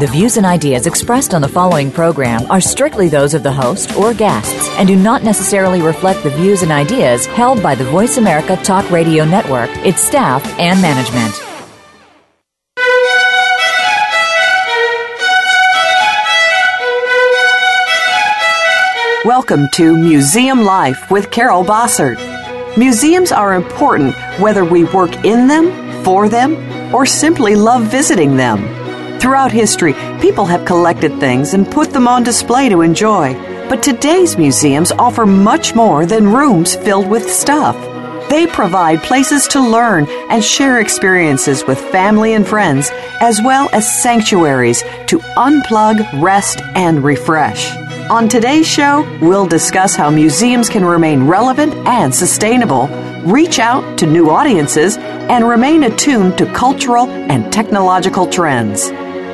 The views and ideas expressed on the following program are strictly those of the host or guests and do not necessarily reflect the views and ideas held by the Voice America Talk Radio Network, its staff, and management. Welcome to Museum Life with Carol Bossert. Museums are important whether we work in them, for them, or simply love visiting them. Throughout history, people have collected things and put them on display to enjoy. But today's museums offer much more than rooms filled with stuff. They provide places to learn and share experiences with family and friends, as well as sanctuaries to unplug, rest, and refresh. On today's show, we'll discuss how museums can remain relevant and sustainable, reach out to new audiences, and remain attuned to cultural and technological trends.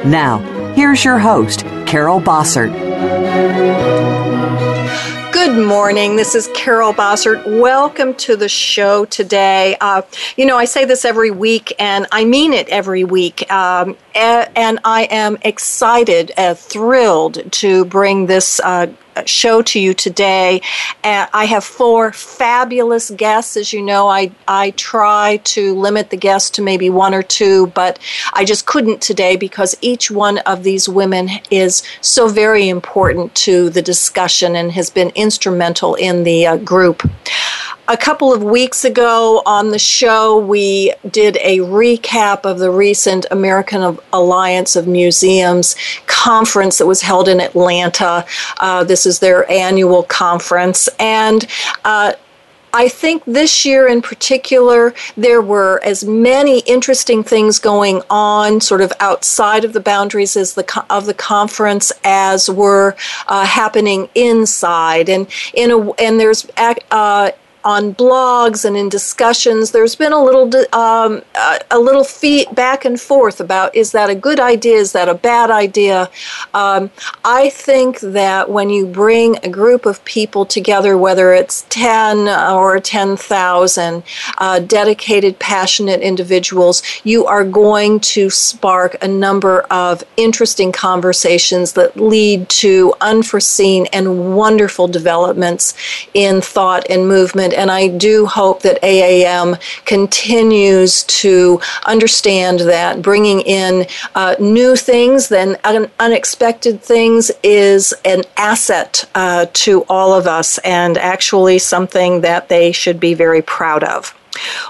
Now, here's your host, Carol Bossert. Good morning. This is Carol Bossert. Welcome to the show today. Uh, you know, I say this every week, and I mean it every week. Um, and I am excited, uh, thrilled to bring this uh, show to you today. Uh, I have four fabulous guests. As you know, I, I try to limit the guests to maybe one or two, but I just couldn't today because each one of these women is so very important to the discussion and has been instrumental in the uh, group a couple of weeks ago on the show, we did a recap of the recent American Alliance of Museums conference that was held in Atlanta. Uh, this is their annual conference. And uh, I think this year in particular, there were as many interesting things going on, sort of outside of the boundaries the of the conference, as were uh, happening inside. And in a and there's uh, on blogs and in discussions, there's been a little um, a little back and forth about is that a good idea, is that a bad idea. Um, I think that when you bring a group of people together, whether it's ten or ten thousand uh, dedicated, passionate individuals, you are going to spark a number of interesting conversations that lead to unforeseen and wonderful developments in thought and movement and I do hope that AAM continues to understand that bringing in uh, new things, then un- unexpected things, is an asset uh, to all of us and actually something that they should be very proud of.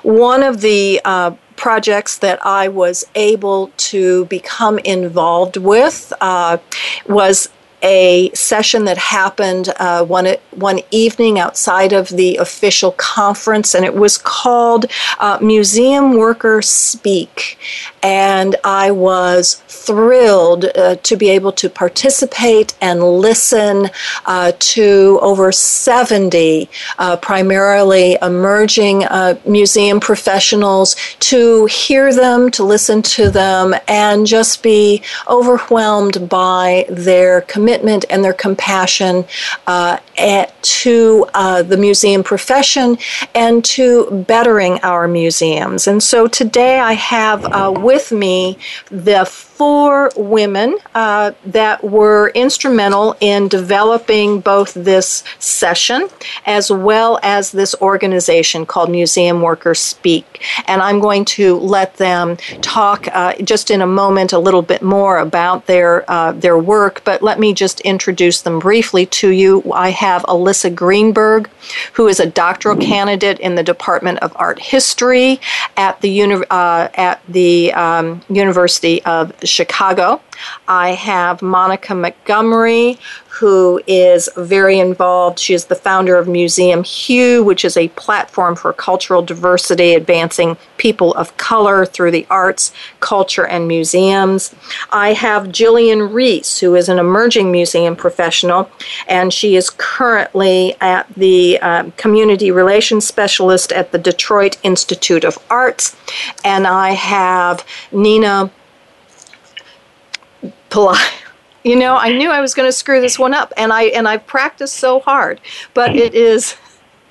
One of the uh, projects that I was able to become involved with uh, was a session that happened uh, one one evening outside of the official conference, and it was called uh, Museum Workers Speak. And I was thrilled uh, to be able to participate and listen uh, to over 70 uh, primarily emerging uh, museum professionals, to hear them, to listen to them, and just be overwhelmed by their commitment and their compassion uh, at, to uh, the museum profession and to bettering our museums. And so today I have with me the four women uh, that were instrumental in developing both this session as well as this organization called Museum Workers Speak. And I'm going to let them talk uh, just in a moment a little bit more about their, uh, their work, but let me just introduce them briefly to you. I have Alyssa Greenberg, who is a doctoral candidate in the Department of Art History at the, uni- uh, at the um, University of Chicago. I have Monica Montgomery, who is very involved. She is the founder of Museum Hue, which is a platform for cultural diversity, advancing people of color through the arts, culture, and museums. I have Jillian Reese, who is an emerging museum professional, and she is currently at the uh, community relations specialist at the Detroit Institute of Arts. And I have Nina Pillai. You know, I knew I was going to screw this one up, and I and I've practiced so hard, but it is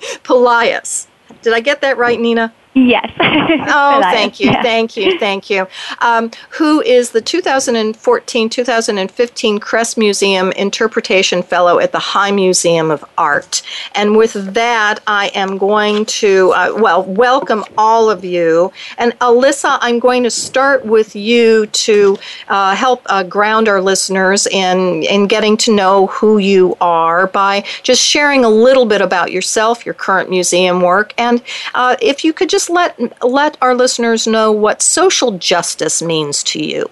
Pelaez. Did I get that right, Nina? Yes. oh, thank you, yeah. thank you, thank you. Um, who is the 2014 2015 Kress Museum Interpretation Fellow at the High Museum of Art. And with that, I am going to, uh, well, welcome all of you. And Alyssa, I'm going to start with you to uh, help uh, ground our listeners in, in getting to know who you are by just sharing a little bit about yourself, your current museum work, and uh, if you could just just let let our listeners know what social justice means to you?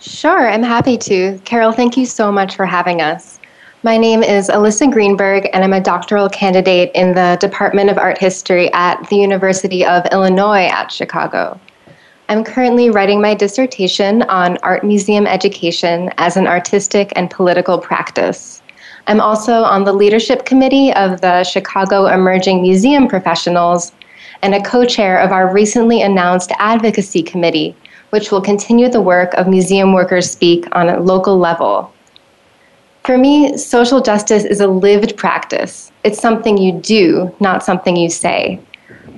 Sure, I'm happy to. Carol, thank you so much for having us. My name is Alyssa Greenberg, and I'm a doctoral candidate in the Department of Art History at the University of Illinois at Chicago. I'm currently writing my dissertation on art museum education as an artistic and political practice. I'm also on the leadership committee of the Chicago Emerging Museum Professionals and a co chair of our recently announced advocacy committee, which will continue the work of Museum Workers Speak on a local level. For me, social justice is a lived practice. It's something you do, not something you say.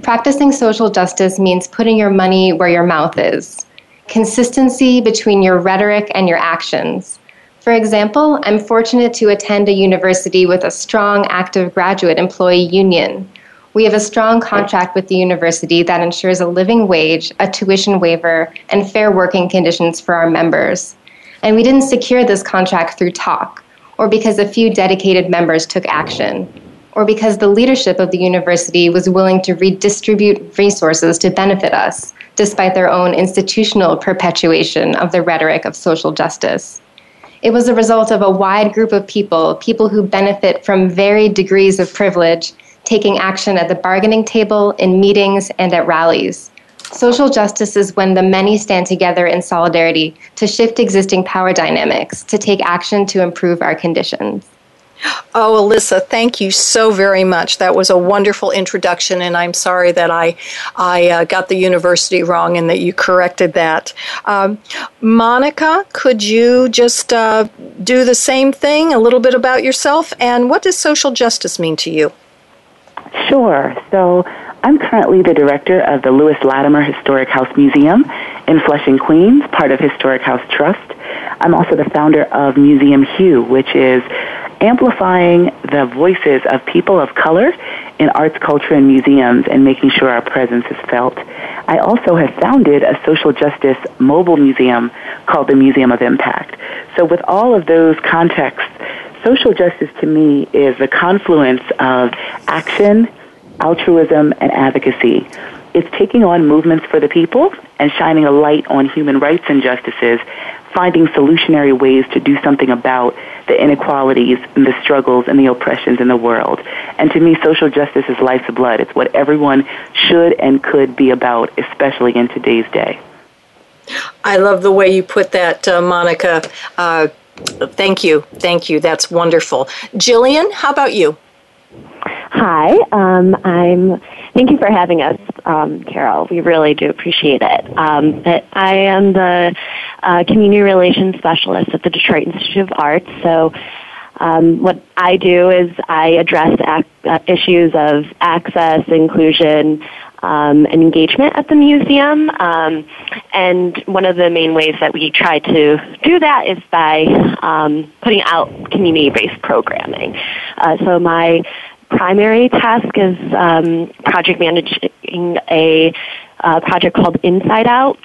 Practicing social justice means putting your money where your mouth is, consistency between your rhetoric and your actions. For example, I'm fortunate to attend a university with a strong active graduate employee union. We have a strong contract with the university that ensures a living wage, a tuition waiver, and fair working conditions for our members. And we didn't secure this contract through talk, or because a few dedicated members took action, or because the leadership of the university was willing to redistribute resources to benefit us, despite their own institutional perpetuation of the rhetoric of social justice. It was a result of a wide group of people, people who benefit from varied degrees of privilege taking action at the bargaining table, in meetings, and at rallies. Social justice is when the many stand together in solidarity to shift existing power dynamics, to take action to improve our conditions. Oh, Alyssa, thank you so very much. That was a wonderful introduction, and I'm sorry that I I uh, got the university wrong and that you corrected that. Um, Monica, could you just uh, do the same thing? A little bit about yourself, and what does social justice mean to you? Sure. So I'm currently the director of the Lewis Latimer Historic House Museum in Flushing, Queens, part of Historic House Trust. I'm also the founder of Museum Hue, which is amplifying the voices of people of color in arts, culture, and museums and making sure our presence is felt. I also have founded a social justice mobile museum called the Museum of Impact. So with all of those contexts, social justice to me is the confluence of action, altruism, and advocacy. It's taking on movements for the people and shining a light on human rights injustices, finding solutionary ways to do something about the inequalities and the struggles and the oppressions in the world. And to me, social justice is life's blood. It's what everyone should and could be about, especially in today's day. I love the way you put that, uh, Monica. Uh, Thank you. Thank you. That's wonderful. Jillian, how about you? Hi. Um, I'm. Thank you for having us, um, Carol. We really do appreciate it. Um, I am the uh, community relations specialist at the Detroit Institute of Arts. So, um, what I do is I address ac- uh, issues of access, inclusion, um, and engagement at the museum. Um, and one of the main ways that we try to do that is by um, putting out community-based programming. Uh, so my primary task is um, project managing a uh, project called Inside Out,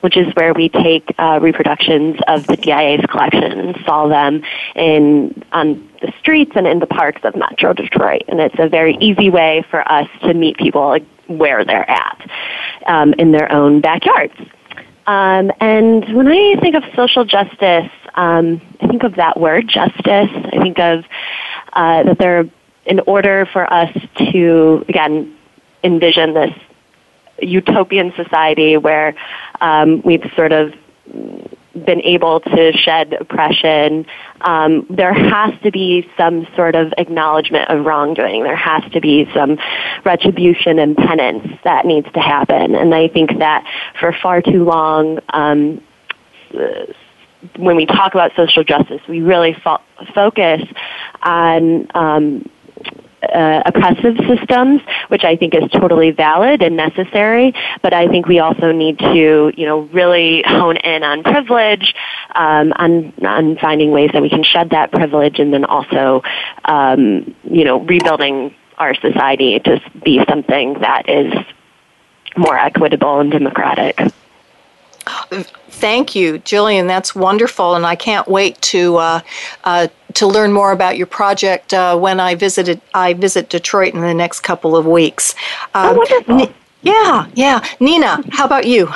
which is where we take uh, reproductions of the DIA's collection and install them in on the streets and in the parks of Metro Detroit. And it's a very easy way for us to meet people where they're at um, in their own backyards. Um, and when I think of social justice, um, I think of that word, justice. I think of uh, that there, in order for us to again envision this utopian society where um, we've sort of been able to shed oppression, um, there has to be some sort of acknowledgement of wrongdoing. There has to be some retribution and penance that needs to happen. And I think that for far too long, um, when we talk about social justice, we really fo- focus on um, uh, oppressive systems, which I think is totally valid and necessary. But I think we also need to, you know, really hone in on privilege, um, on on finding ways that we can shed that privilege, and then also, um, you know, rebuilding our society to be something that is more equitable and democratic. Thank you, Jillian. That's wonderful, and I can't wait to uh, uh, to learn more about your project uh, when I visited I visit Detroit in the next couple of weeks. Um, oh, wonderful! N- yeah, yeah. Nina, how about you?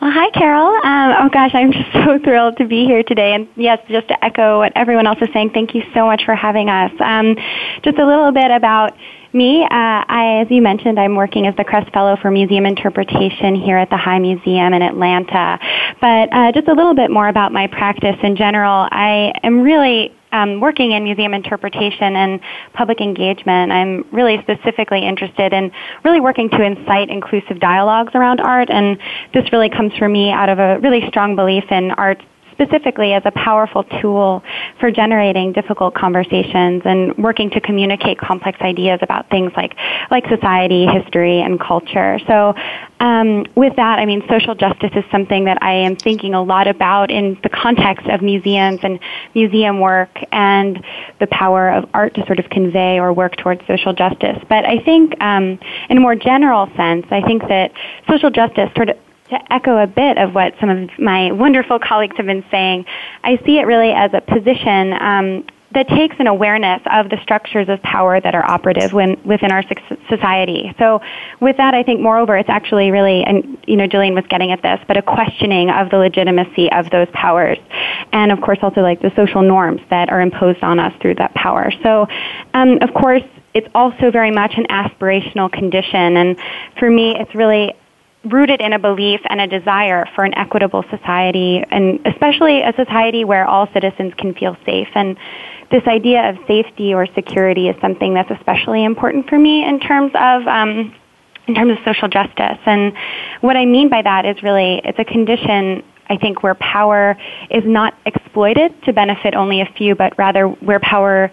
Well, hi, Carol. Um, oh, gosh, I'm just so thrilled to be here today. And yes, just to echo what everyone else is saying, thank you so much for having us. Um, just a little bit about me, uh, I, as you mentioned, I'm working as the Kress Fellow for Museum Interpretation here at the High Museum in Atlanta. But uh, just a little bit more about my practice in general. I am really um, working in museum interpretation and public engagement, I'm really specifically interested in really working to incite inclusive dialogues around art, and this really comes for me out of a really strong belief in art specifically as a powerful tool for generating difficult conversations and working to communicate complex ideas about things like, like society, history, and culture. So um, with that, I mean, social justice is something that I am thinking a lot about in the context of museums and museum work and the power of art to sort of convey or work towards social justice. But I think, um, in a more general sense, I think that social justice sort of to echo a bit of what some of my wonderful colleagues have been saying, I see it really as a position um, that takes an awareness of the structures of power that are operative when, within our society. So, with that, I think, moreover, it's actually really, and you know, Jillian was getting at this, but a questioning of the legitimacy of those powers, and of course, also like the social norms that are imposed on us through that power. So, um, of course, it's also very much an aspirational condition, and for me, it's really rooted in a belief and a desire for an equitable society, and especially a society where all citizens can feel safe. And this idea of safety or security is something that's especially important for me in terms of. Um, in terms of social justice. And what I mean by that is really it's a condition I think where power is not exploited to benefit only a few, but rather where power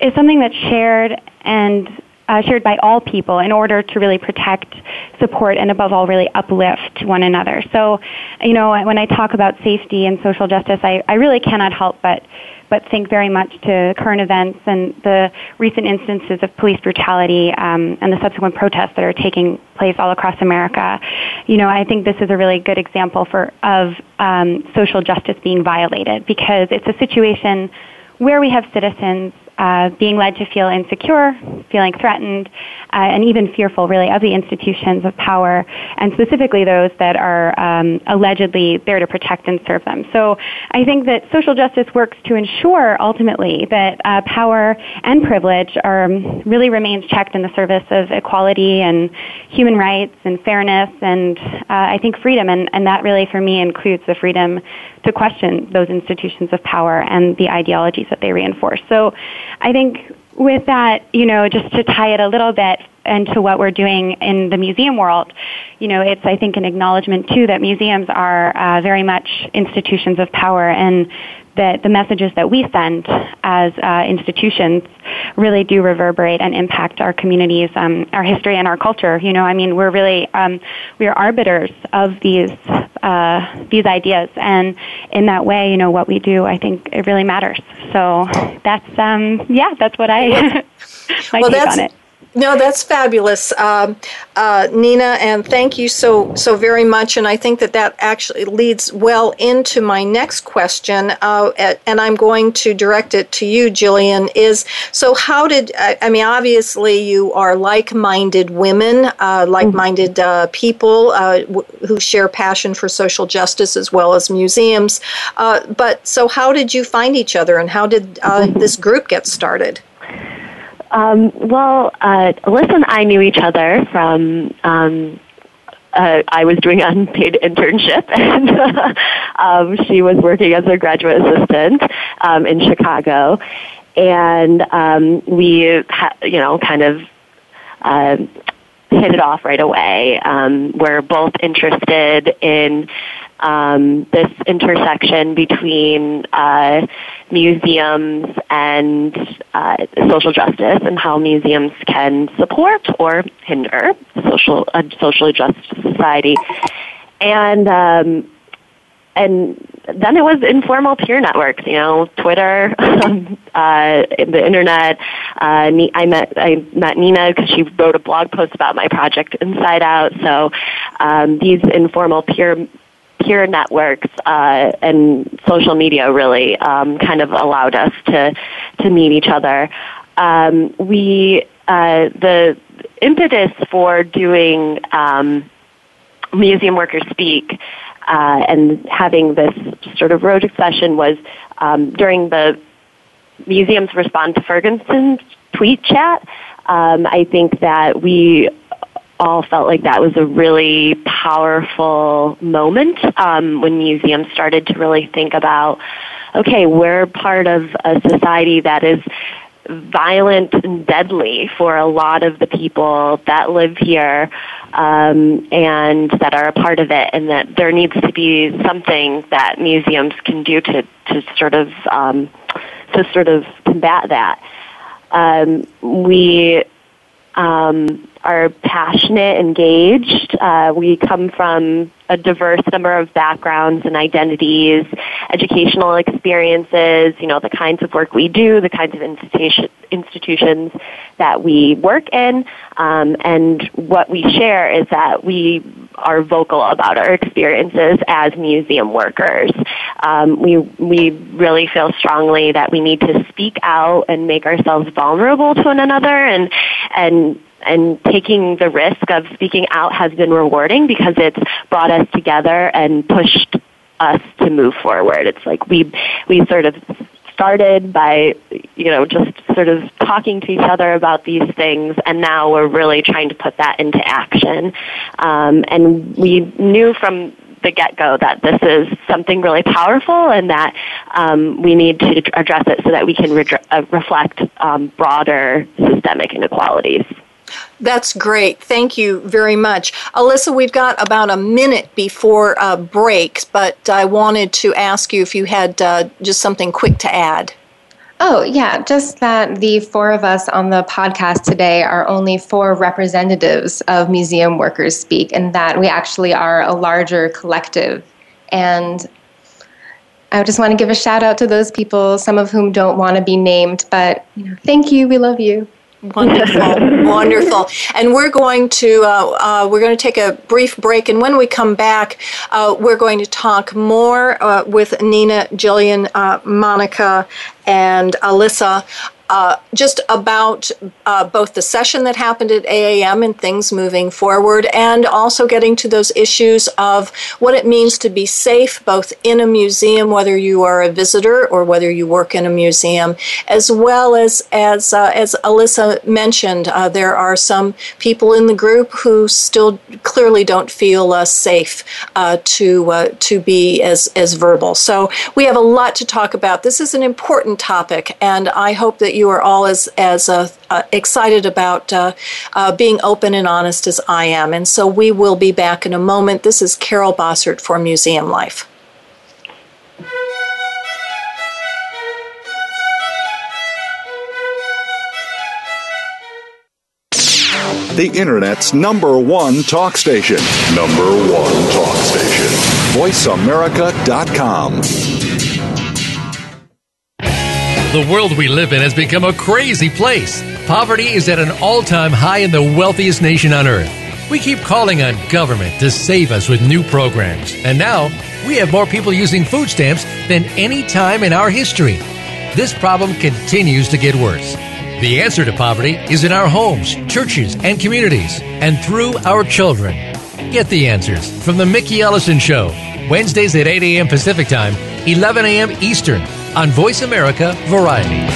is something that's shared and uh, shared by all people in order to really protect, support, and above all, really uplift one another. So, you know, when I talk about safety and social justice, I, I really cannot help but but think very much to current events and the recent instances of police brutality um, and the subsequent protests that are taking place all across America. You know, I think this is a really good example for of um, social justice being violated because it's a situation where we have citizens uh, being led to feel insecure, feeling threatened, uh, and even fearful, really, of the institutions of power, and specifically those that are um, allegedly there to protect and serve them. So I think that social justice works to ensure ultimately that uh, power and privilege are um, really remains checked in the service of equality and human rights and fairness and uh, I think freedom, and, and that really for me includes the freedom to question those institutions of power and the ideologies that they reinforce. So I think with that, you know, just to tie it a little bit into what we're doing in the museum world, you know, it's, I think, an acknowledgement, too, that museums are uh, very much institutions of power. And that the messages that we send as uh, institutions really do reverberate and impact our communities, um, our history, and our culture. You know, I mean, we're really um, we are arbiters of these uh, these ideas, and in that way, you know, what we do, I think it really matters. So that's um, yeah, that's what I my well, take on it. No, that's fabulous, um, uh, Nina, and thank you so so very much. And I think that that actually leads well into my next question, uh, and I'm going to direct it to you, Jillian. Is so how did I, I mean? Obviously, you are like-minded women, uh, like-minded uh, people uh, w- who share passion for social justice as well as museums. Uh, but so, how did you find each other, and how did this group get started? Um, well, uh, Alyssa and I knew each other from. Um, uh, I was doing an unpaid internship, and um, she was working as a graduate assistant um, in Chicago, and um, we, ha- you know, kind of uh, hit it off right away. Um, we're both interested in um, this intersection between uh, museums and uh, social justice and how museums can support or hinder social a socially just society. And um, and then it was informal peer networks, you know, Twitter, uh, the internet. Uh, I met I met Nina because she wrote a blog post about my project Inside Out. So um, these informal peer peer networks uh, and social media really um, kind of allowed us to to meet each other. Um, we uh, the impetus for doing um, museum workers speak uh, and having this sort of rogue session was um, during the museum's respond to Ferguson's tweet chat. Um, I think that we all felt like that was a really powerful moment um, when museums started to really think about okay, we're part of a society that is violent and deadly for a lot of the people that live here um, and that are a part of it, and that there needs to be something that museums can do to to sort of um, to sort of combat that. Um, we um, are passionate, engaged. Uh, we come from a diverse number of backgrounds and identities, educational experiences, you know, the kinds of work we do, the kinds of institution, institutions that we work in, um, and what we share is that we are vocal about our experiences as museum workers. Um, we we really feel strongly that we need to speak out and make ourselves vulnerable to one another, and and and taking the risk of speaking out has been rewarding because it's brought us together and pushed us to move forward. It's like we we sort of started by you know just sort of talking to each other about these things and now we're really trying to put that into action um, and we knew from the get-go that this is something really powerful and that um, we need to address it so that we can re- uh, reflect um, broader systemic inequalities that's great. Thank you very much. Alyssa, we've got about a minute before uh, break, but I wanted to ask you if you had uh, just something quick to add. Oh, yeah, just that the four of us on the podcast today are only four representatives of Museum Workers Speak, and that we actually are a larger collective. And I just want to give a shout out to those people, some of whom don't want to be named, but you know, thank you. We love you. Wonderful, wonderful. And we're going to uh, uh, we're going to take a brief break, and when we come back, uh, we're going to talk more uh, with Nina, Jillian, uh, Monica, and Alyssa uh, just about uh, both the session that happened at AAM and things moving forward, and also getting to those issues of what it means to be safe both in a museum, whether you are a visitor or whether you work in a museum, as well as as uh, as Alyssa mentioned, uh, there are some people in the group who still clearly don't feel uh, safe to to be as as verbal. So we have a lot to talk about. This is an important topic, and I hope that you are all as as uh, uh, excited about uh, uh, being open and honest as I am. And so we will be back in a moment. This is Carol Bossert for Museum Life. The Internet's number one talk station. Number one talk station. VoiceAmerica.com. The world we live in has become a crazy place Poverty is at an all time high in the wealthiest nation on earth. We keep calling on government to save us with new programs. And now, we have more people using food stamps than any time in our history. This problem continues to get worse. The answer to poverty is in our homes, churches, and communities, and through our children. Get the answers from The Mickey Ellison Show, Wednesdays at 8 a.m. Pacific Time, 11 a.m. Eastern, on Voice America Variety.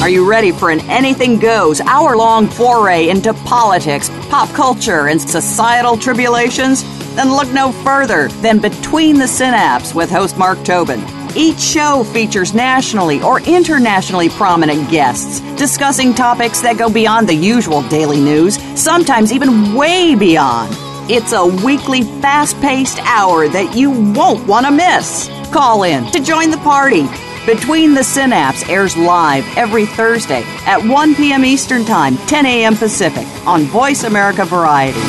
Are you ready for an anything goes hour long foray into politics, pop culture, and societal tribulations? Then look no further than Between the Synapse with host Mark Tobin. Each show features nationally or internationally prominent guests discussing topics that go beyond the usual daily news, sometimes even way beyond. It's a weekly, fast paced hour that you won't want to miss. Call in to join the party between the Synapse airs live every Thursday at 1 p.m. Eastern Time, 10 a.m. Pacific on Voice America Variety.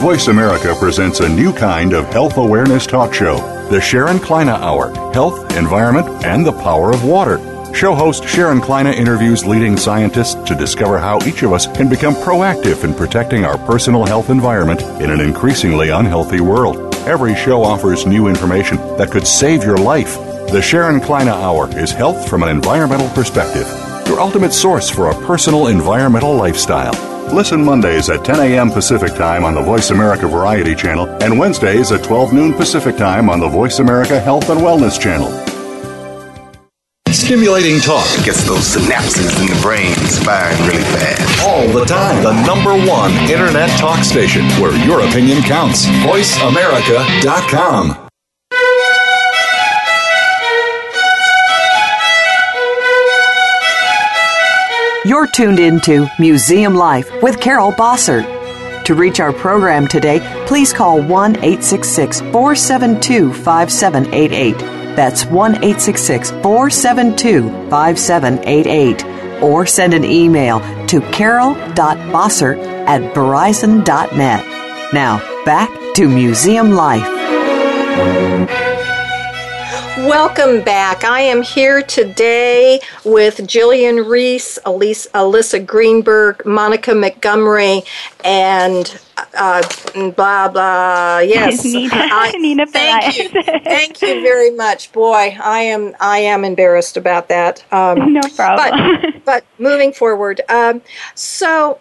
Voice America presents a new kind of health awareness talk show, the Sharon Kleyne Hour Health, Environment, and the Power of Water. Show host Sharon Kleyne interviews leading scientists to discover how each of us can become proactive in protecting our personal health environment in an increasingly unhealthy world. Every show offers new information that could save your life. The Sharon Kleyne Hour is health from an environmental perspective, your ultimate source for a personal environmental lifestyle. Listen Mondays at 10 a.m. Pacific Time on the Voice America Variety Channel and Wednesdays at 12 noon Pacific Time on the Voice America Health and Wellness Channel. Stimulating talk it gets those synapses in the brain firing really fast. All the time. The number one internet talk station where your opinion counts. VoiceAmerica.com. You're tuned into Museum Life with Carol Bossert. To reach our program today, please call 1 866 472 5788 that's 1 472 5788. Or send an email to carol.bossert at verizon.net. Now, back to Museum Life. Welcome back. I am here today with Jillian Reese, Elise, Alyssa Greenberg, Monica Montgomery, and uh, blah blah. Yes, Nina. I, Nina thank you, thank you very much. Boy, I am I am embarrassed about that. Um, no problem. But, but moving forward, um, so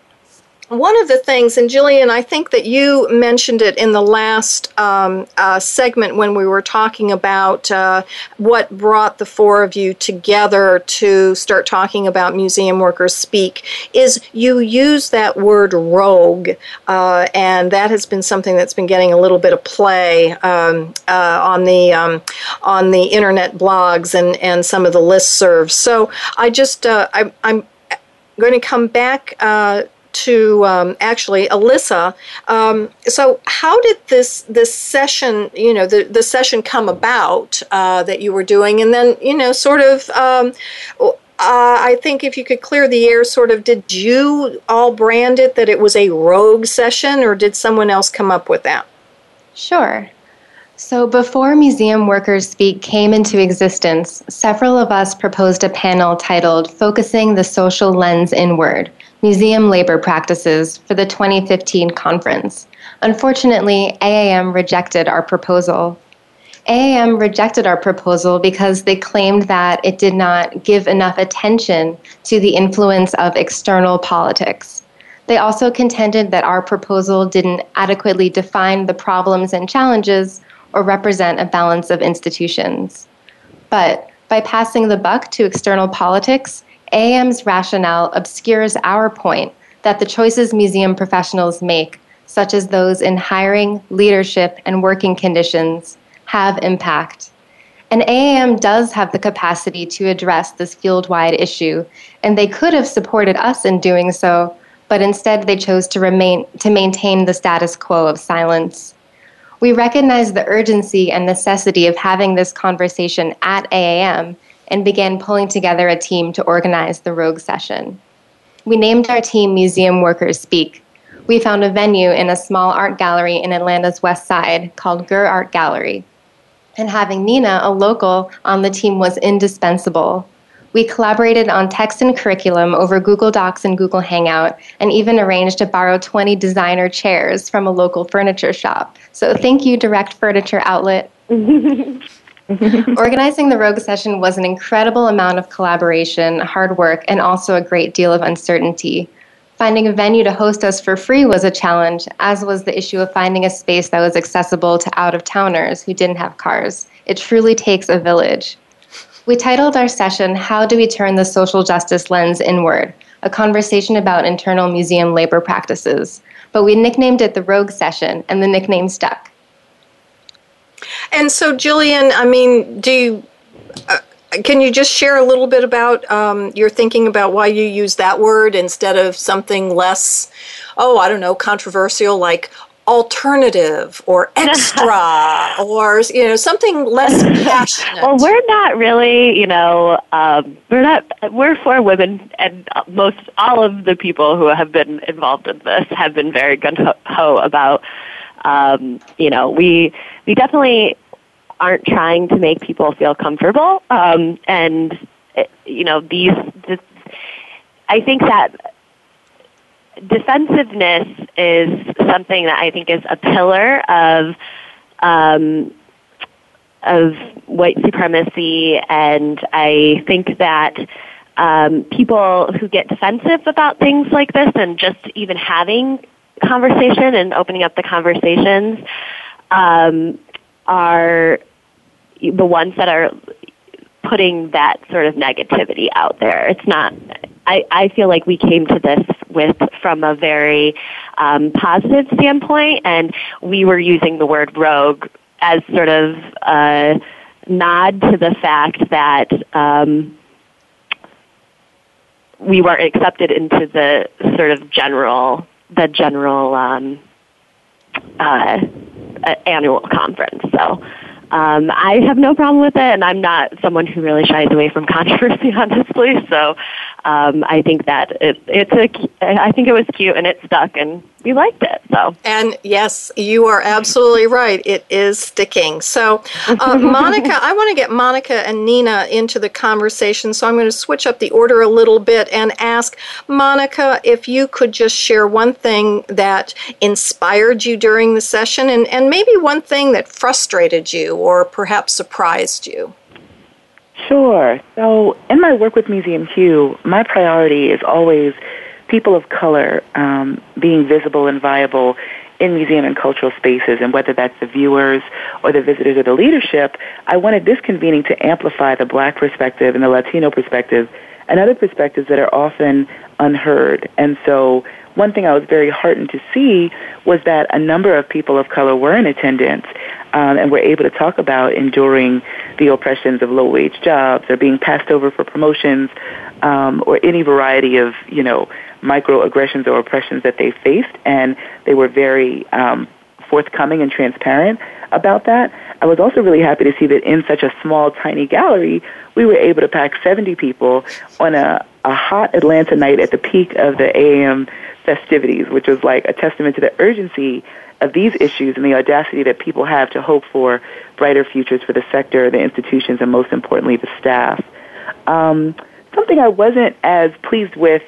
one of the things, and Jillian, I think that you mentioned it in the last um, uh, segment when we were talking about uh, what brought the four of you together to start talking about museum workers speak, is you use that word rogue, uh, and that has been something that's been getting a little bit of play um, uh, on the um, on the internet blogs and and some of the listservs. So I just uh, I, I'm going to come back uh, to um, actually Alyssa. Um, so, how did this this session, you know, the the session come about uh, that you were doing, and then you know, sort of. Um, uh, I think if you could clear the air, sort of, did you all brand it that it was a rogue session, or did someone else come up with that? Sure. So, before Museum Workers Speak came into existence, several of us proposed a panel titled Focusing the Social Lens Inward Museum Labor Practices for the 2015 conference. Unfortunately, AAM rejected our proposal. AAM rejected our proposal because they claimed that it did not give enough attention to the influence of external politics. They also contended that our proposal didn't adequately define the problems and challenges or represent a balance of institutions. But by passing the buck to external politics, AAM's rationale obscures our point that the choices museum professionals make, such as those in hiring, leadership, and working conditions, have impact. And AAM does have the capacity to address this field wide issue, and they could have supported us in doing so, but instead they chose to, remain, to maintain the status quo of silence. We recognize the urgency and necessity of having this conversation at AAM and began pulling together a team to organize the Rogue session. We named our team Museum Workers Speak. We found a venue in a small art gallery in Atlanta's west side called Gur Art Gallery. And having Nina, a local, on the team was indispensable. We collaborated on text and curriculum over Google Docs and Google Hangout, and even arranged to borrow 20 designer chairs from a local furniture shop. So thank you, Direct Furniture Outlet. Organizing the Rogue session was an incredible amount of collaboration, hard work, and also a great deal of uncertainty. Finding a venue to host us for free was a challenge, as was the issue of finding a space that was accessible to out of towners who didn't have cars. It truly takes a village. We titled our session, How Do We Turn the Social Justice Lens Inward? A conversation about internal museum labor practices. But we nicknamed it the Rogue Session, and the nickname stuck. And so, Jillian, I mean, do you, uh, can you just share a little bit about um, your thinking about why you use that word instead of something less, oh, I don't know, controversial like alternative or extra or you know something less passionate? Well we're not really you know um, we're not we're for women and most all of the people who have been involved in this have been very gun ho about um, you know we we definitely aren't trying to make people feel comfortable. Um, and you know these this, i think that defensiveness is something that I think is a pillar of um, of white supremacy, and I think that um, people who get defensive about things like this, and just even having conversation and opening up the conversations, um, are the ones that are putting that sort of negativity out there. It's not. I, I feel like we came to this with from a very um, positive standpoint, and we were using the word rogue as sort of a nod to the fact that um, we weren't accepted into the sort of general the general um, uh, annual conference. So um, I have no problem with it, and I'm not someone who really shies away from controversy, honestly. So um, I think that it, it's a, I think it was cute and it stuck, and we liked it. So and yes, you are absolutely right. It is sticking. So uh, Monica, I want to get Monica and Nina into the conversation. So I'm going to switch up the order a little bit and ask Monica if you could just share one thing that inspired you during the session, and and maybe one thing that frustrated you or perhaps surprised you. Sure. So, in my work with Museum Hue, my priority is always people of color um, being visible and viable in museum and cultural spaces, and whether that's the viewers or the visitors or the leadership, I wanted this convening to amplify the black perspective and the Latino perspective and other perspectives that are often unheard. And so, one thing I was very heartened to see was that a number of people of color were in attendance um, and were able to talk about enduring the oppressions of low wage jobs or being passed over for promotions um, or any variety of, you know, microaggressions or oppressions that they faced. And they were very um, forthcoming and transparent about that. I was also really happy to see that in such a small, tiny gallery, we were able to pack 70 people on a, a hot Atlanta night at the peak of the AM festivities, which was like a testament to the urgency of these issues and the audacity that people have to hope for brighter futures for the sector, the institutions, and most importantly, the staff. Um, something I wasn't as pleased with,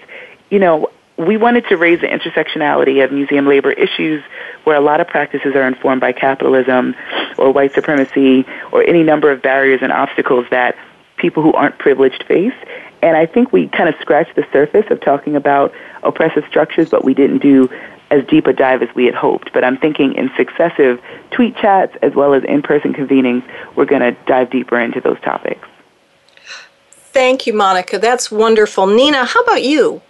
you know, we wanted to raise the intersectionality of museum labor issues where a lot of practices are informed by capitalism or white supremacy or any number of barriers and obstacles that people who aren't privileged face. And I think we kind of scratched the surface of talking about oppressive structures, but we didn't do as deep a dive as we had hoped. But I'm thinking in successive tweet chats as well as in person convenings, we're going to dive deeper into those topics. Thank you, Monica. That's wonderful. Nina, how about you?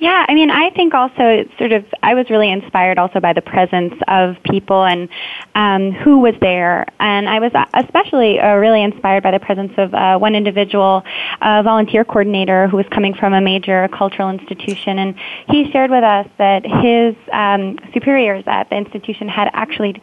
Yeah, I mean, I think also sort of I was really inspired also by the presence of people and um, who was there, and I was especially uh, really inspired by the presence of uh, one individual, a volunteer coordinator who was coming from a major cultural institution, and he shared with us that his um, superiors at the institution had actually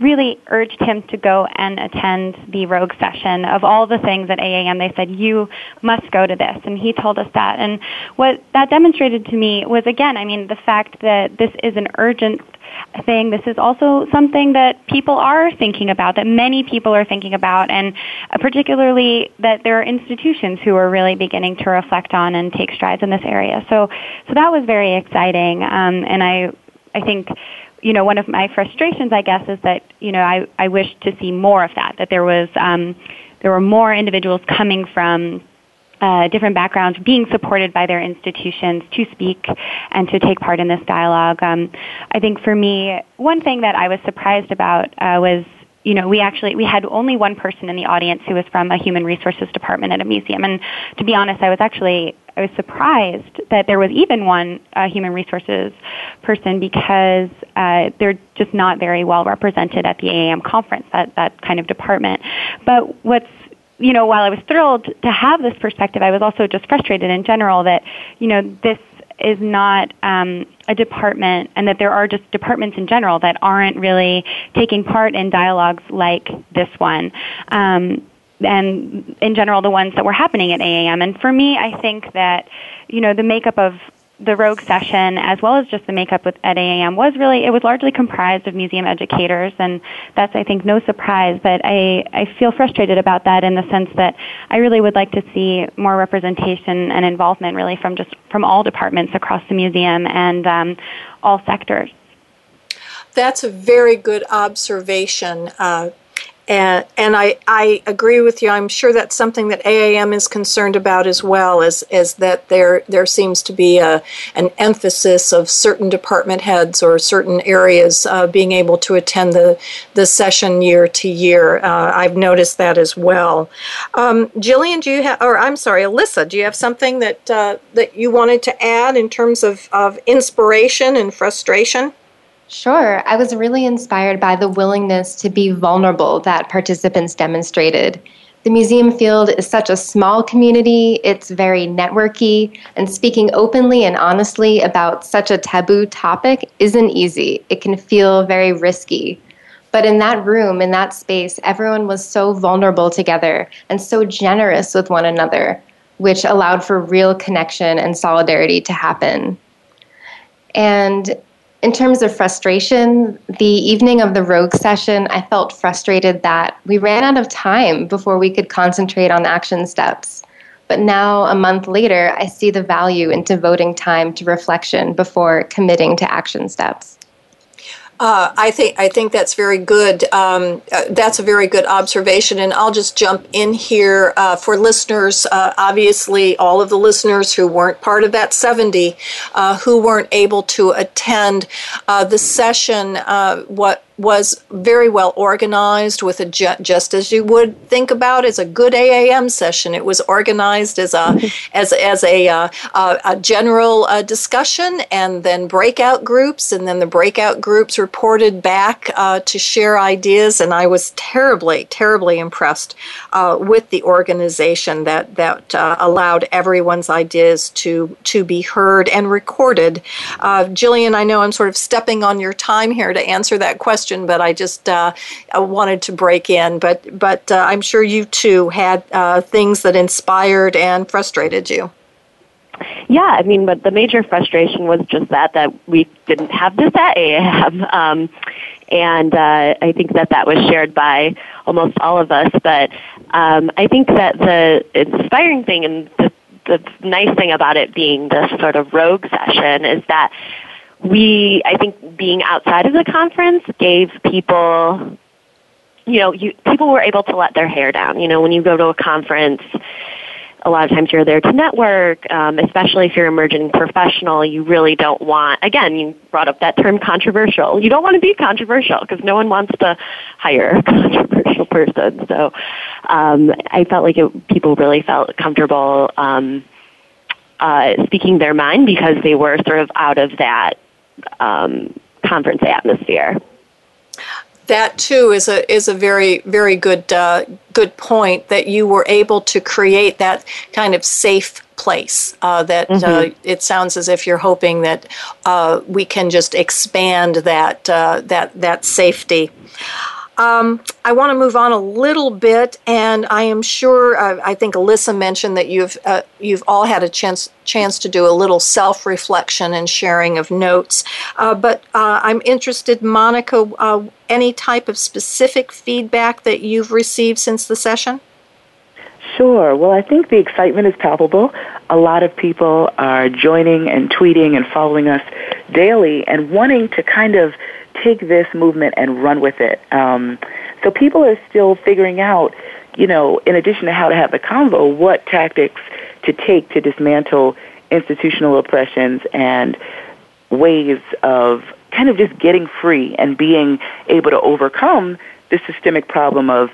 really urged him to go and attend the Rogue session. Of all the things at AAM, they said, you must go to this. And he told us that. And what that demonstrated to me was, again, I mean, the fact that this is an urgent thing. This is also something that people are thinking about, that many people are thinking about, and particularly that there are institutions who are really beginning to reflect on and take strides in this area. So, so that was very exciting, um, and I, I think you know, one of my frustrations, I guess, is that you know I I wish to see more of that. That there was um, there were more individuals coming from uh, different backgrounds being supported by their institutions to speak and to take part in this dialogue. Um, I think for me, one thing that I was surprised about uh, was you know, we actually we had only one person in the audience who was from a human resources department at a museum, and to be honest, I was actually I was surprised that there was even one uh, human resources person because uh, they're just not very well represented at the AAM conference, that that kind of department. But what's you know, while I was thrilled to have this perspective, I was also just frustrated in general that, you know, this is not um, a department and that there are just departments in general that aren't really taking part in dialogues like this one. Um, and in general, the ones that were happening at AAM. And for me, I think that, you know, the makeup of the Rogue session, as well as just the makeup with, at AAM, was really, it was largely comprised of museum educators, and that's, I think, no surprise. But I, I feel frustrated about that in the sense that I really would like to see more representation and involvement really from just from all departments across the museum and um, all sectors. That's a very good observation. Uh, and, and I, I agree with you. I'm sure that's something that AAM is concerned about as well, is, is that there, there seems to be a, an emphasis of certain department heads or certain areas uh, being able to attend the, the session year to year. Uh, I've noticed that as well. Um, Jillian, do you have, or I'm sorry, Alyssa, do you have something that, uh, that you wanted to add in terms of, of inspiration and frustration? Sure. I was really inspired by the willingness to be vulnerable that participants demonstrated. The museum field is such a small community, it's very networky, and speaking openly and honestly about such a taboo topic isn't easy. It can feel very risky. But in that room, in that space, everyone was so vulnerable together and so generous with one another, which allowed for real connection and solidarity to happen. And in terms of frustration, the evening of the Rogue session, I felt frustrated that we ran out of time before we could concentrate on action steps. But now, a month later, I see the value in devoting time to reflection before committing to action steps. Uh, I think I think that's very good. Um, uh, that's a very good observation, and I'll just jump in here uh, for listeners. Uh, obviously, all of the listeners who weren't part of that 70, uh, who weren't able to attend uh, the session, what was very well organized with a just as you would think about as a good AAM session. It was organized as a as as a uh, a general uh, discussion and then breakout groups, and then the breakout groups reported back uh, to share ideas. And I was terribly terribly impressed uh, with the organization that that uh, allowed everyone's ideas to to be heard and recorded. Uh, Jillian, I know I'm sort of stepping on your time here to answer that question question, but I just uh, wanted to break in. But but uh, I'm sure you too had uh, things that inspired and frustrated you. Yeah, I mean, but the major frustration was just that that we didn't have this at AAM, um, and uh, I think that that was shared by almost all of us. But um, I think that the inspiring thing and the, the nice thing about it being this sort of rogue session is that we, I think being outside of the conference gave people, you know, you, people were able to let their hair down. You know, when you go to a conference, a lot of times you're there to network, um, especially if you're emerging professional. You really don't want, again, you brought up that term controversial. You don't want to be controversial because no one wants to hire a controversial person. So um, I felt like it, people really felt comfortable um, uh, speaking their mind because they were sort of out of that um, conference atmosphere. that too is a is a very very good uh, good point that you were able to create that kind of safe place uh, that uh, mm-hmm. uh, it sounds as if you're hoping that uh, we can just expand that uh, that that safety. Um, I want to move on a little bit, and I am sure uh, I think Alyssa mentioned that you've uh, you've all had a chance chance to do a little self reflection and sharing of notes. Uh, but uh, I'm interested, Monica, uh, any type of specific feedback that you've received since the session? Sure. Well, I think the excitement is palpable. A lot of people are joining and tweeting and following us daily and wanting to kind of take this movement and run with it. Um, so people are still figuring out, you know, in addition to how to have the convo, what tactics to take to dismantle institutional oppressions and ways of kind of just getting free and being able to overcome the systemic problem of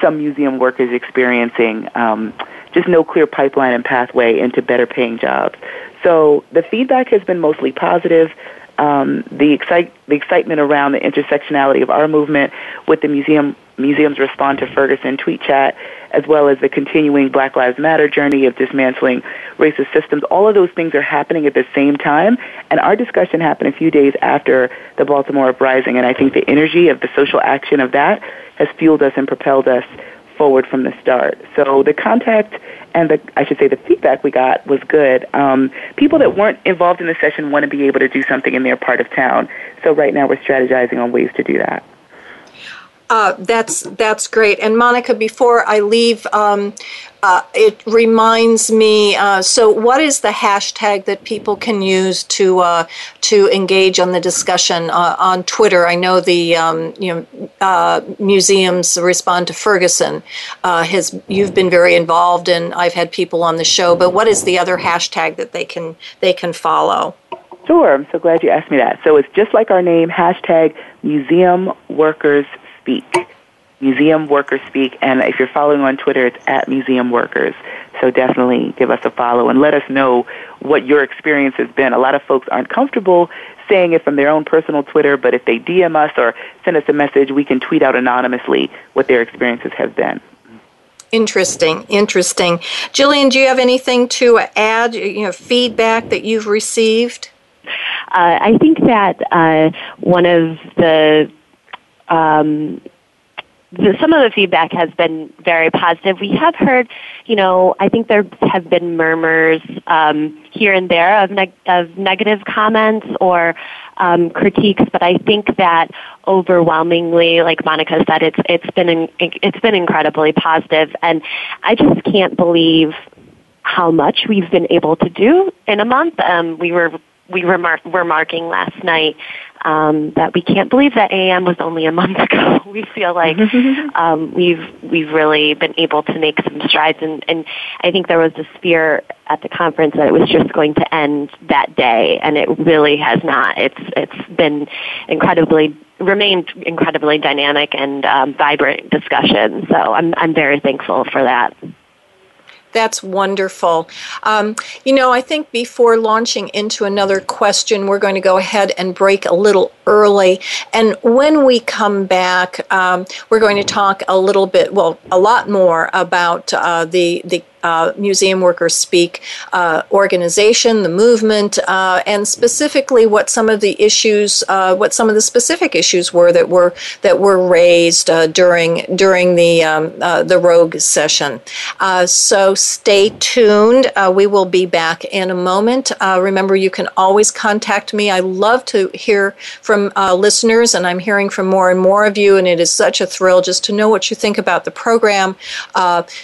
some museum workers experiencing um, just no clear pipeline and pathway into better paying jobs. So the feedback has been mostly positive um, the, excite, the excitement around the intersectionality of our movement with the museum museum's respond to Ferguson tweet chat, as well as the continuing Black Lives Matter journey of dismantling racist systems. All of those things are happening at the same time, and our discussion happened a few days after the Baltimore uprising, and I think the energy of the social action of that has fueled us and propelled us forward from the start. So the contact and the I should say the feedback we got was good. Um, people that weren't involved in the session want to be able to do something in their part of town. So right now we're strategizing on ways to do that. Uh, that's that's great. And Monica, before I leave, um, uh, it reminds me. Uh, so, what is the hashtag that people can use to uh, to engage on the discussion uh, on Twitter? I know the um, you know uh, museums respond to Ferguson. has you've been very involved, and I've had people on the show. But what is the other hashtag that they can they can follow? Sure. I'm so glad you asked me that. So it's just like our name, hashtag Museum Workers Speak. Museum Workers Speak, and if you're following on Twitter, it's at Museum Workers. So definitely give us a follow and let us know what your experience has been. A lot of folks aren't comfortable saying it from their own personal Twitter, but if they DM us or send us a message, we can tweet out anonymously what their experiences have been. Interesting, interesting. Jillian, do you have anything to add? You know, feedback that you've received? Uh, I think that uh, one of the um, the, some of the feedback has been very positive. We have heard, you know, I think there have been murmurs um, here and there of, neg- of negative comments or um, critiques, but I think that overwhelmingly, like Monica said, it's it's been in, it's been incredibly positive, and I just can't believe how much we've been able to do in a month. Um, we were we were, mar- were marking last night um, that we can't believe that AM was only a month ago. we feel like um, we've we've really been able to make some strides, and, and I think there was this fear at the conference that it was just going to end that day, and it really has not. It's it's been incredibly remained incredibly dynamic and um, vibrant discussion. So I'm I'm very thankful for that. That's wonderful. Um, you know, I think before launching into another question, we're going to go ahead and break a little early. And when we come back, um, we're going to talk a little bit, well, a lot more about uh, the the uh, Museum Workers Speak uh, organization, the movement, uh, and specifically what some of the issues, uh, what some of the specific issues were that were that were raised uh, during during the um, the Rogue session. so stay tuned. we will be back in a moment. remember, you can always contact me. I love to hear from listeners, and I'm hearing from more and more of you, and it is such a thrill just to know what you think about the program.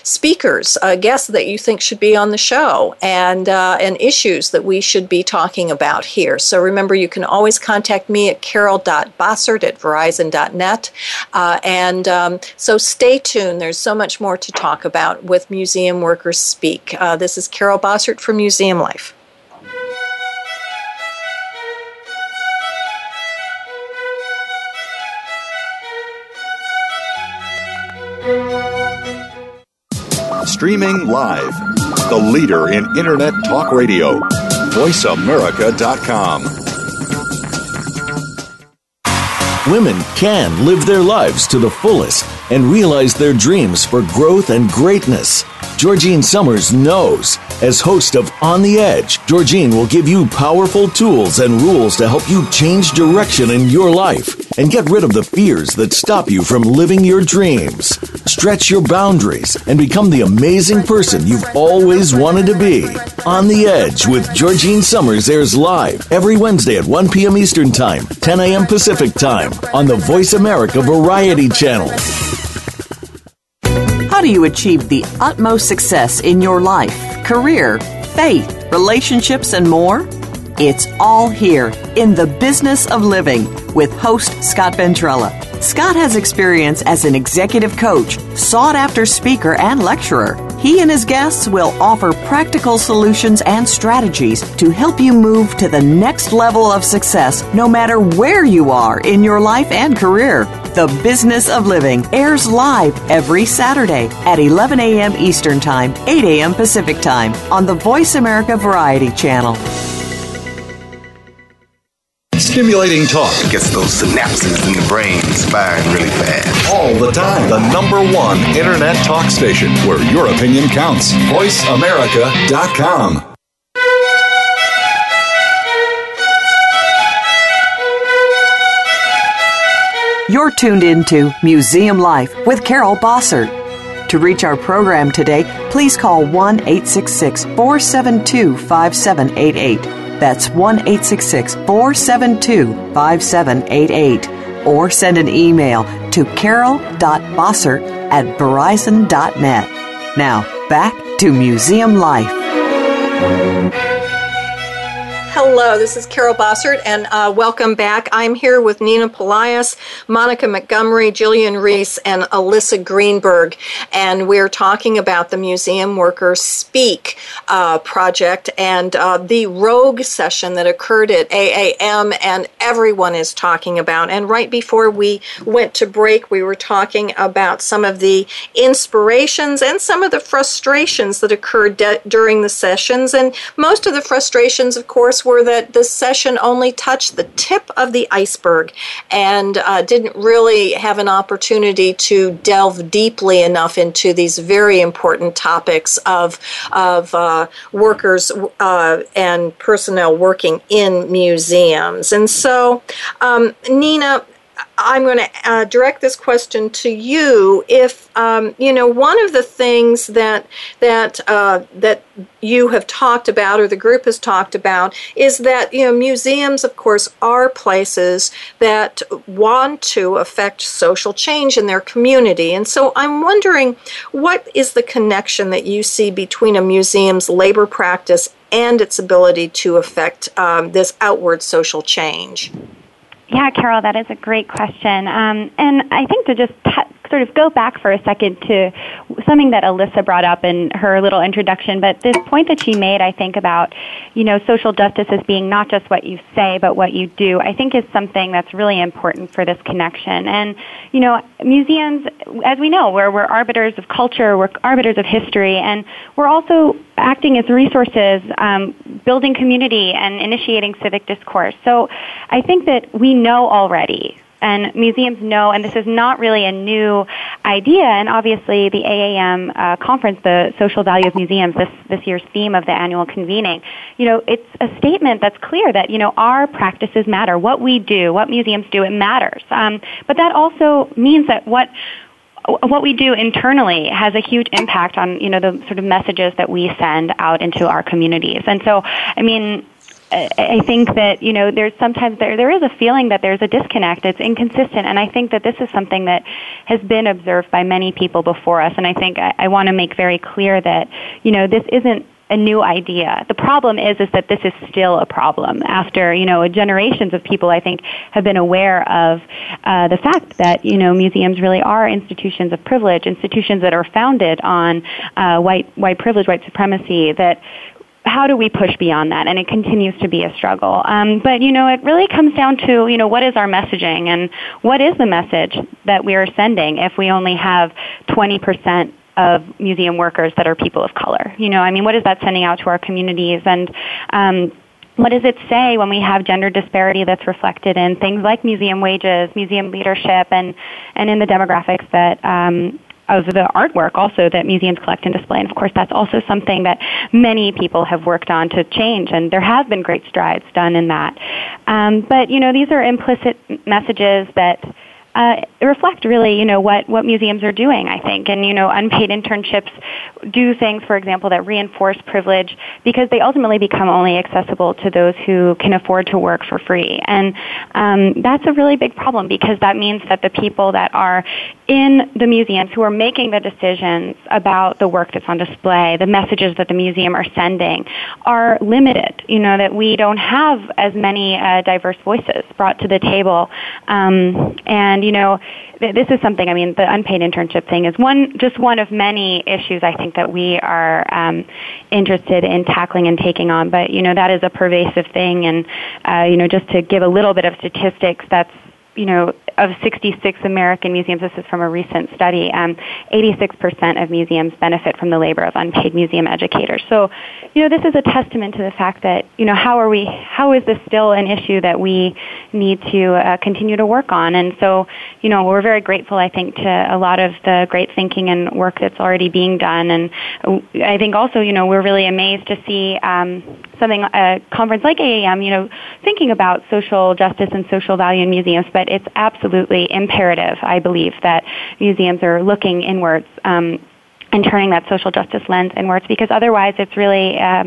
speakers, guests that you think should be on the show and uh, and issues that we should be talking about here. So remember, you can always contact me at carol.bossert at verizon.net. Uh, and um, so stay tuned. There's so much more to talk about with Museum Workers Speak. Uh, this is Carol Bossert from Museum Life. Streaming live. The leader in Internet talk radio. VoiceAmerica.com. women can live their lives to the fullest and realize their dreams for growth and greatness. Georgine Summers knows. As host of On the Edge, Georgine will give you powerful tools and rules to help you change direction in your life and get rid of the fears that stop you from living your dreams. Stretch your boundaries and become the amazing person you've always wanted to be. On the Edge with Georgine Summers airs live every Wednesday at 1 p.m. Eastern Time, 10 a.m. Pacific Time on the Voice America Variety Channel. How do you achieve the utmost success in your life, career, faith, relationships, and more? It's all here in the business of living with host Scott Ventrella. Scott has experience as an executive coach, sought after speaker, and lecturer. He and his guests will offer practical solutions and strategies to help you move to the next level of success no matter where you are in your life and career. The Business of Living airs live every Saturday at 11 a.m. Eastern Time, 8 a.m. Pacific Time on the Voice America Variety Channel. Stimulating talk. It gets those synapses in the brain firing really fast. All the time. The number one internet talk station where your opinion counts. VoiceAmerica.com. You're tuned into Museum Life with Carol Bossert. To reach our program today, please call 1 866 472 5788. That's 1 866 472 5788. Or send an email to carol.bossert at verizon.net. Now, back to Museum Life. Hello, this is Carol Bossert, and uh, welcome back. I'm here with Nina Pelaez, Monica Montgomery, Jillian Reese, and Alyssa Greenberg, and we're talking about the Museum Workers Speak uh, project and uh, the Rogue session that occurred at AAM, and everyone is talking about. And right before we went to break, we were talking about some of the inspirations and some of the frustrations that occurred de- during the sessions, and most of the frustrations, of course, were that this session only touched the tip of the iceberg and uh, didn't really have an opportunity to delve deeply enough into these very important topics of, of uh, workers uh, and personnel working in museums. And so, um, Nina, I'm going to uh, direct this question to you. If um, you know, one of the things that that uh, that you have talked about, or the group has talked about, is that you know, museums, of course, are places that want to affect social change in their community. And so, I'm wondering, what is the connection that you see between a museum's labor practice and its ability to affect um, this outward social change? Yeah, Carol, that is a great question. Um, and I think to just t- sort of go back for a second to something that Alyssa brought up in her little introduction, but this point that she made, I think, about, you know, social justice as being not just what you say, but what you do, I think is something that's really important for this connection. And, you know, museums, as we know, we're, we're arbiters of culture, we're arbiters of history, and we're also acting as resources, um, building community, and initiating civic discourse. So I think that we know already and museums know, and this is not really a new idea. And obviously, the AAM uh, conference, the social value of museums, this this year's theme of the annual convening, you know, it's a statement that's clear that you know our practices matter. What we do, what museums do, it matters. Um, but that also means that what what we do internally has a huge impact on you know the sort of messages that we send out into our communities and so i mean I think that you know there's sometimes there there is a feeling that there's a disconnect. It's inconsistent, and I think that this is something that has been observed by many people before us. And I think I, I want to make very clear that you know this isn't a new idea. The problem is is that this is still a problem after you know generations of people. I think have been aware of uh, the fact that you know museums really are institutions of privilege, institutions that are founded on uh, white white privilege, white supremacy. That how do we push beyond that? And it continues to be a struggle. Um, but you know, it really comes down to you know what is our messaging and what is the message that we are sending if we only have 20 percent of museum workers that are people of color. You know, I mean, what is that sending out to our communities? And um, what does it say when we have gender disparity that's reflected in things like museum wages, museum leadership, and, and in the demographics that um, of the artwork also that museums collect and display. And of course, that's also something that many people have worked on to change, and there have been great strides done in that. Um, but you know, these are implicit messages that uh, reflect really, you know, what, what museums are doing, I think. And, you know, unpaid internships do things, for example, that reinforce privilege because they ultimately become only accessible to those who can afford to work for free. And um, that's a really big problem because that means that the people that are in the museums who are making the decisions about the work that's on display, the messages that the museum are sending, are limited. You know, that we don't have as many uh, diverse voices brought to the table. Um, and and you know, this is something. I mean, the unpaid internship thing is one, just one of many issues I think that we are um, interested in tackling and taking on. But you know, that is a pervasive thing. And uh, you know, just to give a little bit of statistics, that's you know, of 66 American museums, this is from a recent study, um, 86% of museums benefit from the labor of unpaid museum educators. So, you know, this is a testament to the fact that, you know, how are we, how is this still an issue that we need to uh, continue to work on? And so, you know, we're very grateful, I think, to a lot of the great thinking and work that's already being done. And I think also, you know, we're really amazed to see um, something, a conference like AAM, you know, thinking about social justice and social value in museums, but it's absolutely imperative, I believe, that museums are looking inwards um, and turning that social justice lens inwards because otherwise it's really, uh,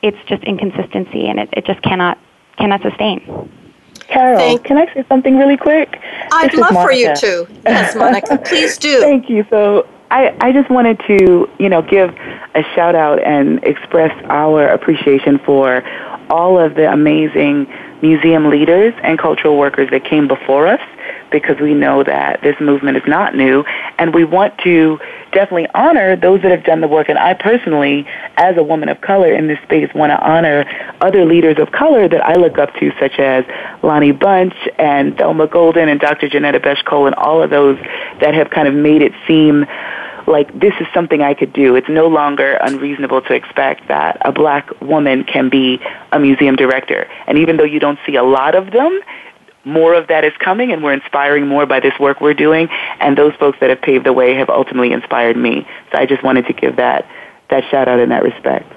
it's just inconsistency and it, it just cannot, cannot sustain. Carol, Thank can I say something really quick? I'd love for you to. Yes, Monica, please do. Thank you. So I, I just wanted to, you know, give a shout out and express our appreciation for all of the amazing museum leaders and cultural workers that came before us because we know that this movement is not new and we want to definitely honor those that have done the work and I personally as a woman of color in this space want to honor other leaders of color that I look up to such as Lonnie Bunch and Thelma Golden and Dr. Johnnetta Betsch and all of those that have kind of made it seem like this is something I could do. It's no longer unreasonable to expect that a black woman can be a museum director. And even though you don't see a lot of them, more of that is coming and we're inspiring more by this work we're doing and those folks that have paved the way have ultimately inspired me. So I just wanted to give that that shout out in that respect.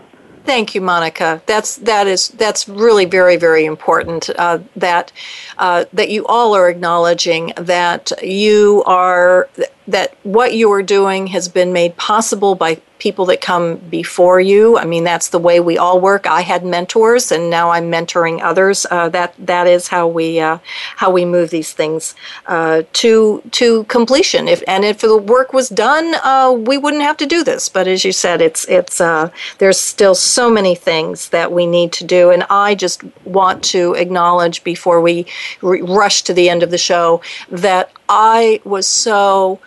Thank you, Monica. That's that is that's really very very important. Uh, that uh, that you all are acknowledging that you are that what you are doing has been made possible by people that come before you. I mean, that's the way we all work. I had mentors, and now I'm mentoring others. Uh, that that is how we uh, how we move these things uh, to to completion. If and if the work was done, uh, we wouldn't have to do this. But as you said, it's it's uh, there's still so many things that we need to do, and I just want to acknowledge before we re- rush to the end of the show that I was so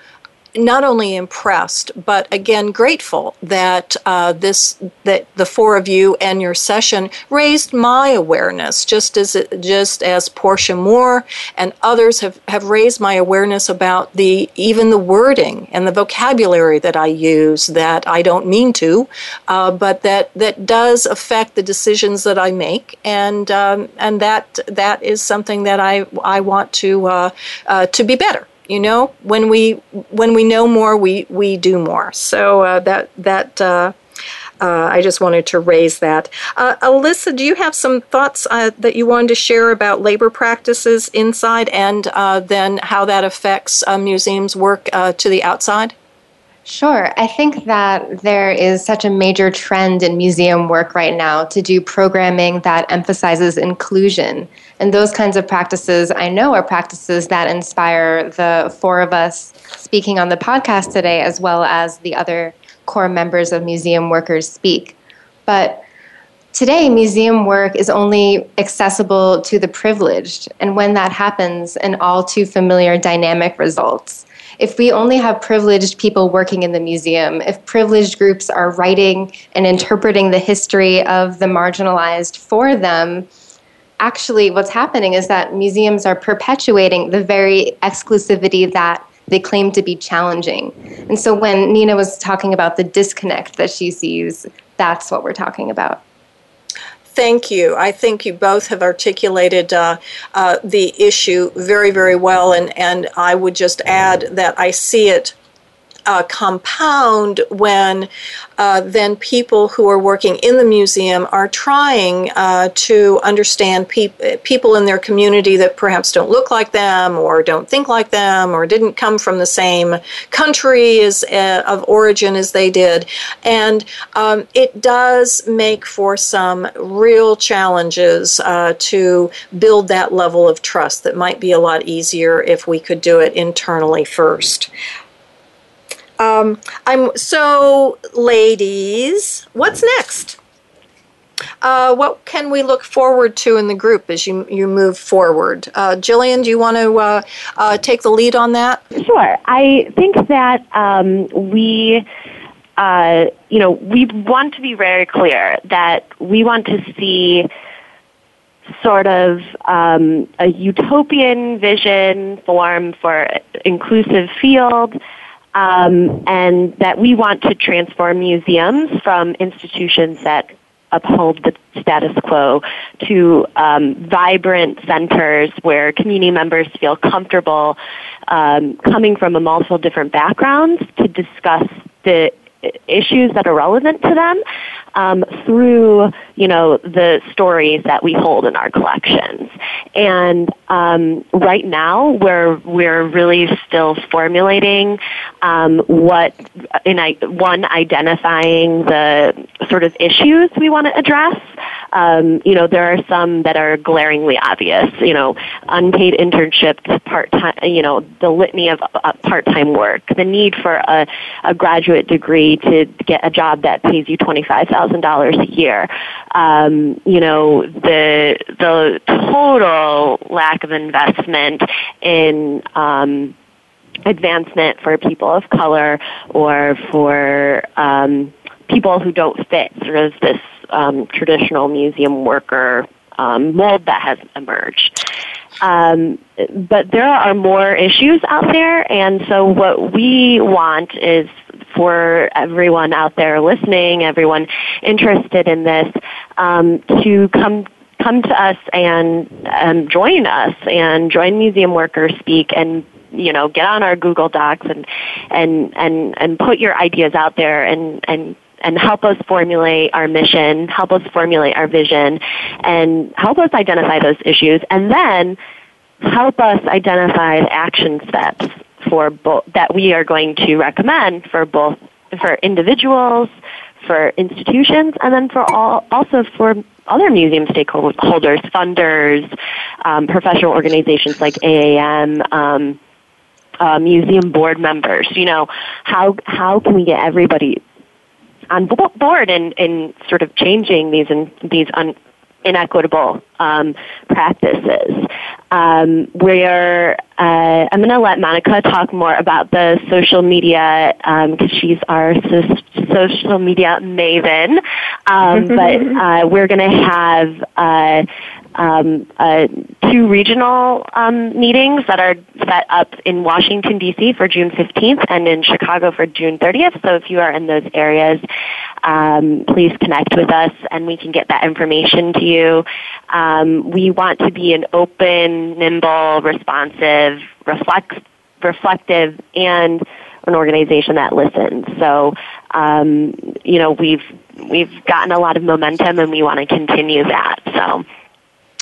not only impressed, but again grateful that uh, this that the four of you and your session raised my awareness, just as it, just as Porchia Moore and others have, have raised my awareness about the even the wording and the vocabulary that I use that I don't mean to, uh, but that that does affect the decisions that I make, and um, and that that is something that I I want to uh, uh to be better you know when we when we know more we we do more so uh, that that uh, uh, I just wanted to raise that. Uh, Alyssa, do you have some thoughts uh, that you wanted to share about labor practices inside and uh, then how that affects museums' work to the outside? Sure. I think that there is such a major trend in museum work right now to do programming that emphasizes inclusion. And those kinds of practices, I know, are practices that inspire the four of us speaking on the podcast today, as well as the other core members of Museum Workers Speak. But Today, museum work is only accessible to the privileged, and when that happens, an all too familiar dynamic results if we only have privileged people working in the museum, if privileged groups are writing and interpreting the history of the marginalized for them, actually what's happening is that museums are perpetuating the very exclusivity that they claim to be challenging. And so when Nina was talking about the disconnect that she sees, that's what we're talking about. Thank you. I think you both have articulated uh, uh, the issue very, very well, and, and I would just add that I see it uh, compound when uh, then people who are working in the museum are trying uh, to understand pe- people in their community that perhaps don't look like them or don't think like them or didn't come from the same country as, uh, of origin as they did. And um, it does make for some real challenges uh, to build that level of trust that might be a lot easier if we could do it internally first. Um, I'm so, ladies. What's next? Uh, what can we look forward to in the group as you you move forward? Uh, Jillian, do you want to uh, uh take the lead on that? Sure. I think that um, we. Uh, you know, we want to be very clear that we want to see sort of um, a utopian vision form for inclusive field um, and that we want to transform museums from institutions that uphold the status quo to um, vibrant centers where community members feel comfortable um, coming from a multiple different backgrounds to discuss the issues that are relevant to them um, through you know the stories that we hold in our collections. And um, right now, we're we're really still formulating um, what in I, one identifying the sort of issues we want to address. Um, you know, there are some that are glaringly obvious. You know, unpaid internships, part time. You know, the litany of uh, part time work, the need for a, a graduate degree to get a job that pays you twenty five thousand dollars a year. Um, you know, the the total lack of investment in um, advancement for people of color or for um, people who don't fit sort of this um, traditional museum worker um, mold that has emerged. Um, but there are more issues out there, and so what we want is for everyone out there listening, everyone interested in this, um, to come come to us and um, join us and join Museum Workers Speak and you know get on our Google Docs and and and and put your ideas out there and and and help us formulate our mission, help us formulate our vision, and help us identify those issues, and then help us identify action steps for both that we are going to recommend for both for individuals, for institutions, and then for all also for other museum stakeholders, funders, um, professional organizations like AAM. Um, uh, museum board members, you know, how how can we get everybody on board in, in sort of changing these in, these un, inequitable um, practices. Um, where uh, I'm going to let Monica talk more about the social media because um, she's our so- social media maven. Um, but uh, we're going to have uh, um, uh, two regional um, meetings that are set up in Washington, D.C. for June 15th and in Chicago for June 30th. So if you are in those areas, um, please connect with us and we can get that information to you. Um, we want to be an open, nimble, responsive, reflect, reflective, and an organization that listens. So, um, you know, we've we've gotten a lot of momentum, and we want to continue that. So,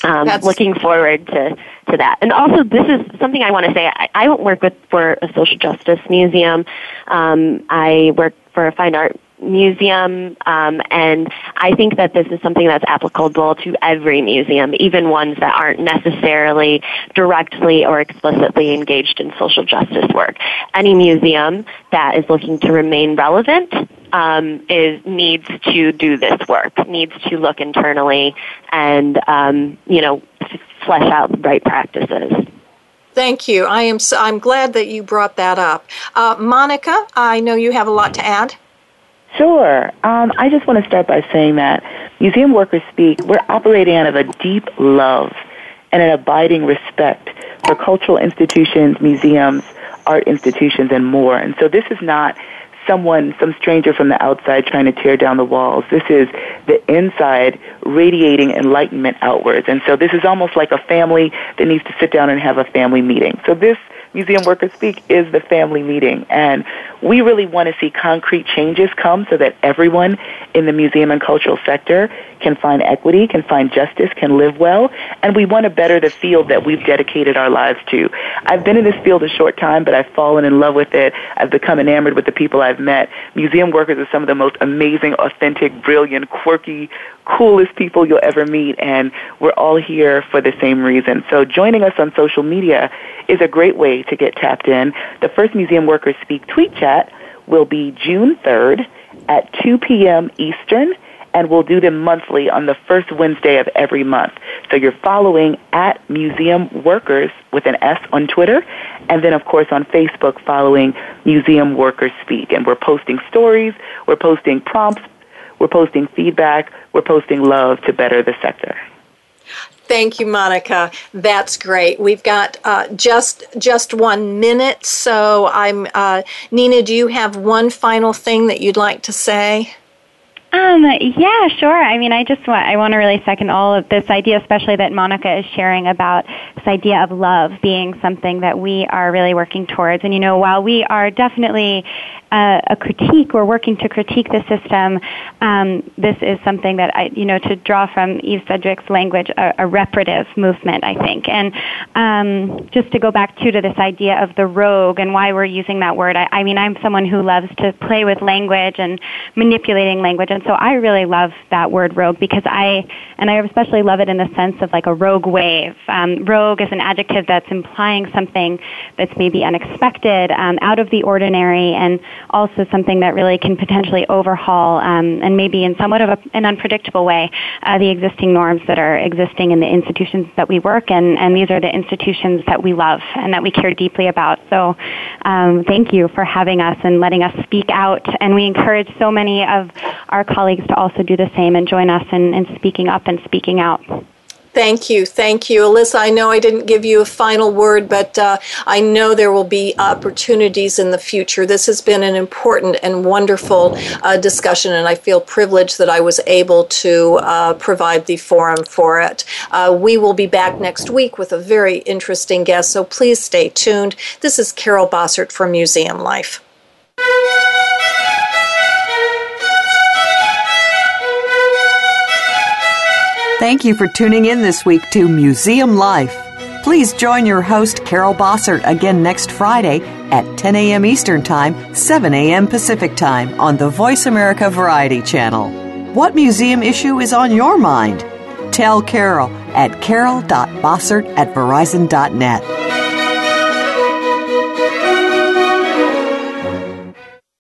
um, looking forward to, to that. And also, this is something I want to say. I, I don't work with for a social justice museum. Um, I work for a fine art museum, um, and I think that this is something that's applicable to every museum, even ones that aren't necessarily directly or explicitly engaged in social justice work. Any museum that is looking to remain relevant um, is needs to do this work, needs to look internally, and um, you know, flesh out the right practices. Thank you. I am. So, I'm glad that you brought that up, uh, Monica. I know you have a lot to add. Sure. Um, I just want to start by saying that Museum Workers Speak, we're operating out of a deep love and an abiding respect for cultural institutions, museums, art institutions, and more. And so this is not someone, some stranger from the outside trying to tear down the walls. This is the inside radiating enlightenment outwards. And so this is almost like a family that needs to sit down and have a family meeting. So this Museum Workers Speak is the family meeting. And we really want to see concrete changes come so that everyone in the museum and cultural sector can find equity, can find justice, can live well, and we want to better the field that we've dedicated our lives to. I've been in this field a short time, but I've fallen in love with it. I've become enamored with the people I've met. Museum workers are some of the most amazing, authentic, brilliant, quirky, coolest people you'll ever meet, and we're all here for the same reason. So joining us on social media is a great way to get tapped in. The first Museum Workers Speak tweet chat will be June 3rd at 2 p.m. Eastern, and we'll do them monthly on the first Wednesday of every month. So you're following at Museum Workers with an S on Twitter, and then of course on Facebook following Museum Workers Speak. And we're posting stories, we're posting prompts, we're posting feedback, we're posting love to better the sector. Thank you, Monica. That's great. We've got uh, just just one minute, so I'm uh, Nina. Do you have one final thing that you'd like to say? Um, yeah, sure. I mean, I just want, I want to really second all of this idea, especially that Monica is sharing about this idea of love being something that we are really working towards. And, you know, while we are definitely uh, a critique or working to critique the system, um, this is something that I, you know, to draw from Eve Sedgwick's language, a, a reparative movement, I think. And um, just to go back to to this idea of the rogue and why we're using that word, I, I mean, I'm someone who loves to play with language and manipulating language, and so I really love that word rogue because I, and I especially love it in the sense of like a rogue wave. Um, rogue is an adjective that's implying something that's maybe unexpected, um, out of the ordinary, and also something that really can potentially overhaul um, and maybe in somewhat of a, an unpredictable way uh, the existing norms that are existing in the institutions that we work in. And these are the institutions that we love and that we care deeply about. So um, thank you for having us and letting us speak out. And we encourage so many of our colleagues to also do the same and join us in, in speaking up and speaking out. Thank you. Thank you. Alyssa, I know I didn't give you a final word, but uh, I know there will be opportunities in the future. This has been an important and wonderful uh, discussion, and I feel privileged that I was able to uh, provide the forum for it. Uh, we will be back next week with a very interesting guest, so please stay tuned. This is Carol Bossert from Museum Life. Thank you for tuning in this week to Museum Life. Please join your host, Carol Bossert, again next Friday at 10 a.m. Eastern Time, 7 a.m. Pacific Time on the Voice America Variety Channel. What museum issue is on your mind? Tell Carol at carol.bossert at verizon.net.